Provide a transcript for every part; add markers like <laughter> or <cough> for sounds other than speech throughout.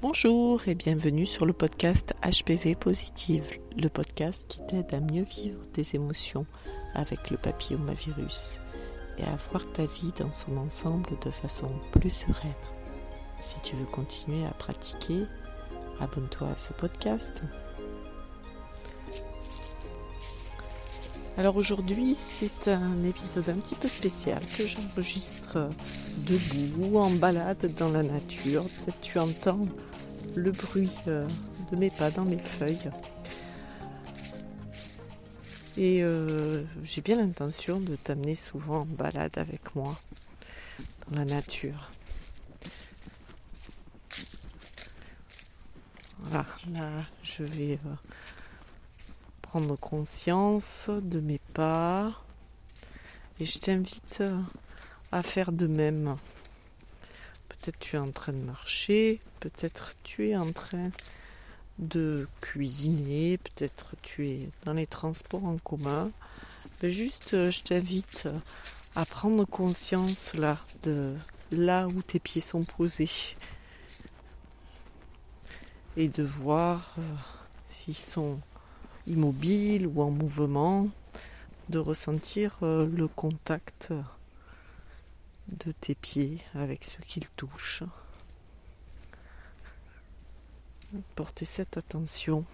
Bonjour et bienvenue sur le podcast HPV Positive, le podcast qui t'aide à mieux vivre tes émotions avec le papillomavirus et à voir ta vie dans son ensemble de façon plus sereine. Si tu veux continuer à pratiquer, abonne-toi à ce podcast. Alors aujourd'hui, c'est un épisode un petit peu spécial que j'enregistre debout, en balade dans la nature. Peut-être tu entends le bruit euh, de mes pas dans mes feuilles. Et euh, j'ai bien l'intention de t'amener souvent en balade avec moi dans la nature. Voilà, là je vais euh, prendre conscience de mes pas et je t'invite à faire de même. Peut-être tu es en train de marcher, peut-être tu es en train de cuisiner, peut-être tu es dans les transports en commun. Juste, je t'invite à prendre conscience là de là où tes pieds sont posés et de voir euh, s'ils sont immobile ou en mouvement, de ressentir euh, le contact de tes pieds avec ce qu'ils touchent. Portez cette attention.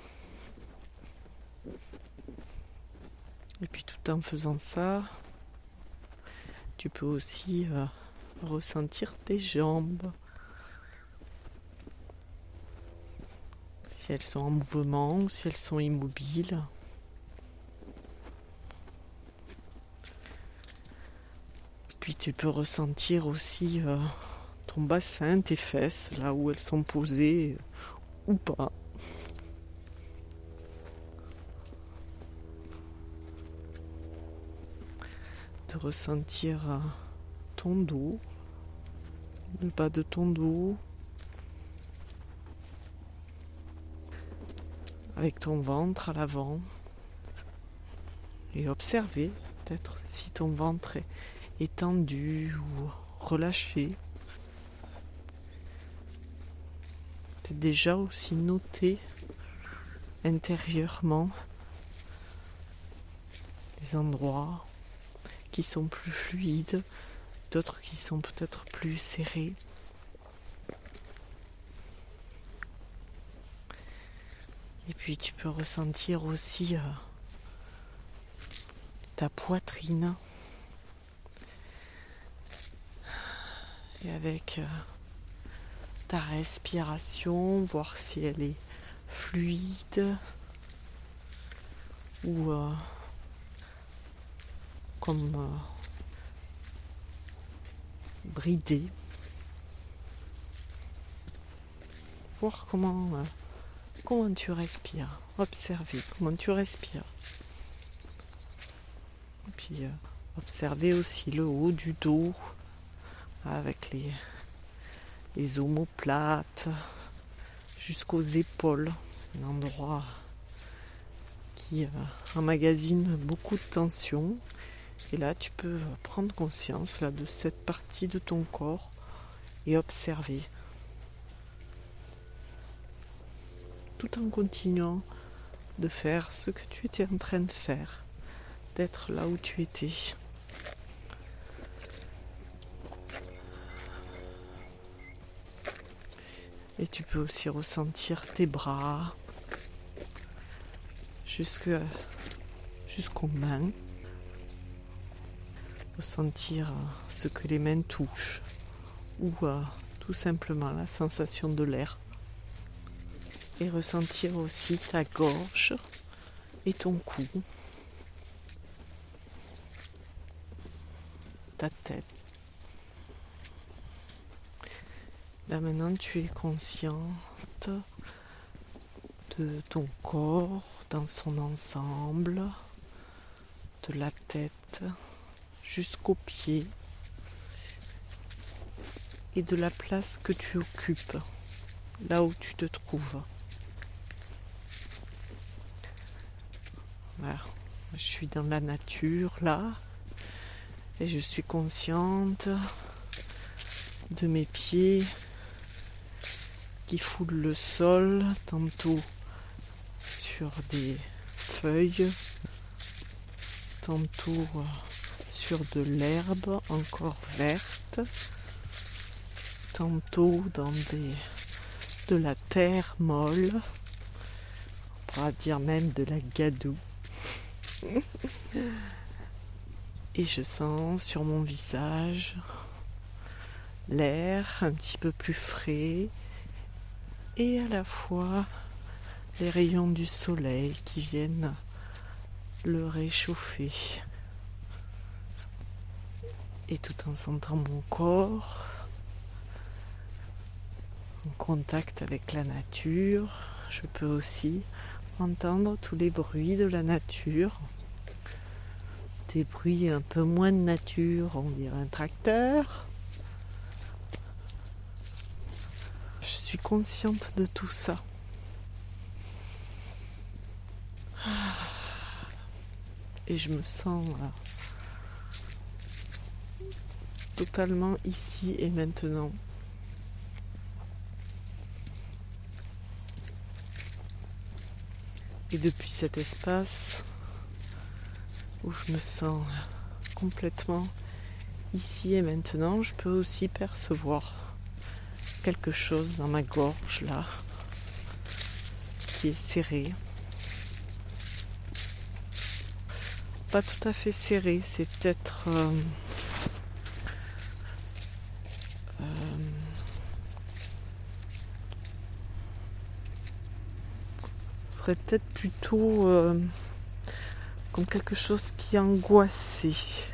Et puis tout en faisant ça, tu peux aussi euh, ressentir tes jambes. si elles sont en mouvement ou si elles sont immobiles. Puis tu peux ressentir aussi euh, ton bassin, tes fesses, là où elles sont posées ou pas. De ressentir euh, ton dos, le bas de ton dos, avec ton ventre à l'avant et observer peut-être si ton ventre est, tendu ou relâché. Peut-être déjà aussi noter intérieurement les endroits qui sont plus fluides, d'autres qui sont peut-être plus serrés. Et puis tu peux ressentir aussi euh, ta poitrine. Et avec euh, ta respiration, voir si elle est fluide ou euh, comme bridée. Voir comment comment tu respires. Observez comment tu respires. Et puis euh, observez aussi le haut du dos avec les, omoplates jusqu'aux épaules. C'est un endroit qui euh, emmagasine beaucoup de tension. Et là, tu peux prendre conscience là, de cette partie de ton corps et observer. tout en continuant de faire ce que tu étais en train de faire, d'être là où tu étais. Et tu peux aussi ressentir tes bras jusqu'aux mains. Ressentir ce que les mains touchent ou euh, tout simplement la sensation de l'air et ressentir aussi ta gorge et ton cou, ta tête. Là maintenant tu es consciente de ton corps dans son ensemble, de la tête jusqu'aux pieds et de la place que tu occupes, là où tu te trouves. Je suis dans la nature là et je suis consciente de mes pieds qui foule le sol, tantôt sur des feuilles, tantôt euh, sur de l'herbe encore verte, tantôt dans des, de la terre molle, on pourra dire même de la gadoue. <laughs> Et je sens sur mon visage l'air un petit peu plus frais et à la fois les rayons du soleil qui viennent le réchauffer. Et tout en sentant mon corps en contact avec la nature, je peux aussi entendre tous les bruits de la nature. Des bruits un peu moins de nature, on dirait un tracteur. Suis consciente de tout ça. Et je me sens euh, totalement ici et maintenant. Et depuis cet espace où je me sens complètement ici et maintenant, je peux aussi percevoir quelque chose dans ma gorge là qui est serré. Pas tout à fait serré, c'est peut-être euh, peut-être plutôt euh, comme quelque chose qui est.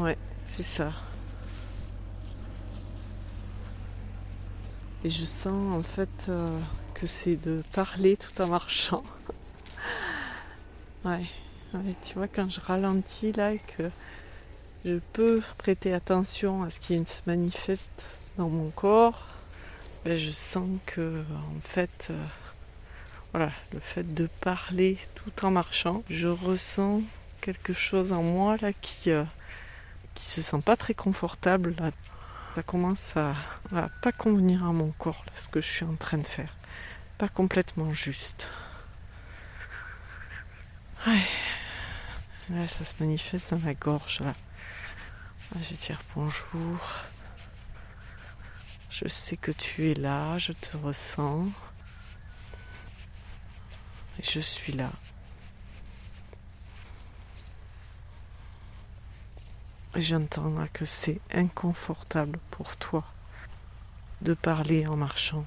Ouais, c'est ça. Et je sens en fait euh, que c'est de parler tout en marchant. ouais, tu vois, quand je ralentis là et que je peux prêter attention à ce qui se manifeste dans mon corps, ben, je sens que en fait euh, voilà, le fait de parler tout en marchant, je ressens quelque chose en moi là qui euh, qui se sent pas très confortable là. Ça commence à, pas convenir à mon corps là, ce que je suis en train de faire. Pas complètement juste. Là, ça se manifeste dans ma gorge là. Je vais dire bonjour. Je sais que tu es là, je te ressens. Et je suis là. J'entends que c'est inconfortable pour toi de parler en marchant.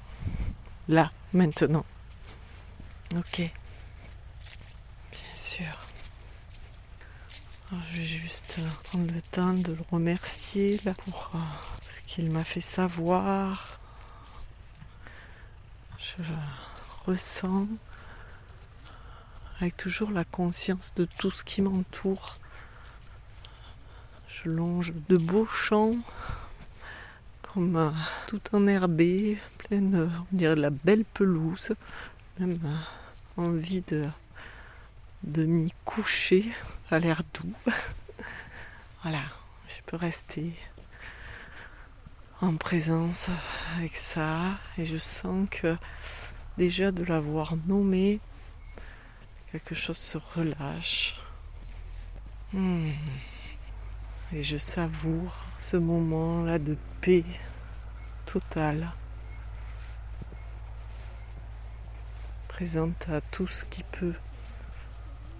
Là, maintenant. Ok. Bien sûr. je vais juste prendre le temps de le remercier pour euh, ce qu'il m'a fait savoir. Je ressens avec toujours la conscience de tout ce qui m'entoure. Je longe de beaux champs, comme euh, tout enherbé, pleine, on dirait de la belle pelouse, même euh, envie de, de m'y coucher, ça a l'air doux. <laughs> voilà, je peux rester en présence avec ça et je sens que déjà de l'avoir nommé, quelque chose se relâche. Hmm. Et je savoure ce moment-là de paix totale, présente à tout ce qui peut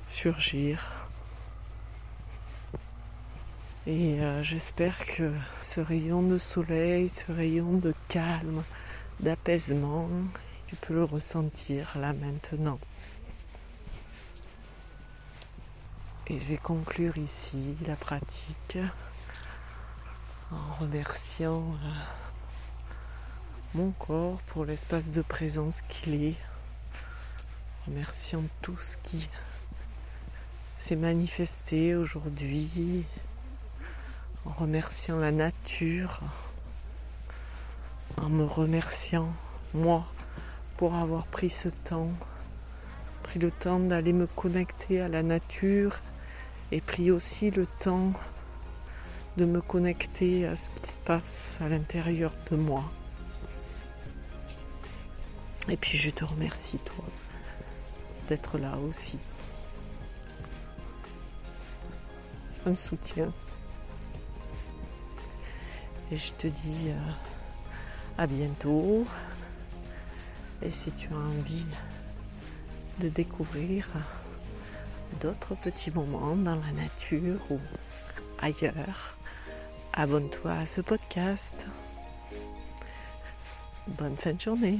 surgir. Et euh, j'espère que ce rayon de soleil, ce rayon de calme, d'apaisement, tu peux le ressentir là maintenant. Et je vais conclure ici la pratique en remerciant euh, mon corps pour l'espace de présence qu'il est, remerciant tout ce qui s'est manifesté aujourd'hui, en remerciant la nature, en me remerciant moi pour avoir pris ce temps, pris le temps d'aller me connecter à la nature et pris aussi le temps de me connecter à ce qui se passe à l'intérieur de moi. Et puis je te remercie toi d'être là aussi. Ça me soutient. Et je te dis euh, à bientôt. Et si tu as envie de découvrir d'autres petits moments dans la nature ou ailleurs, abonne-toi à ce podcast. Bonne fin de journée.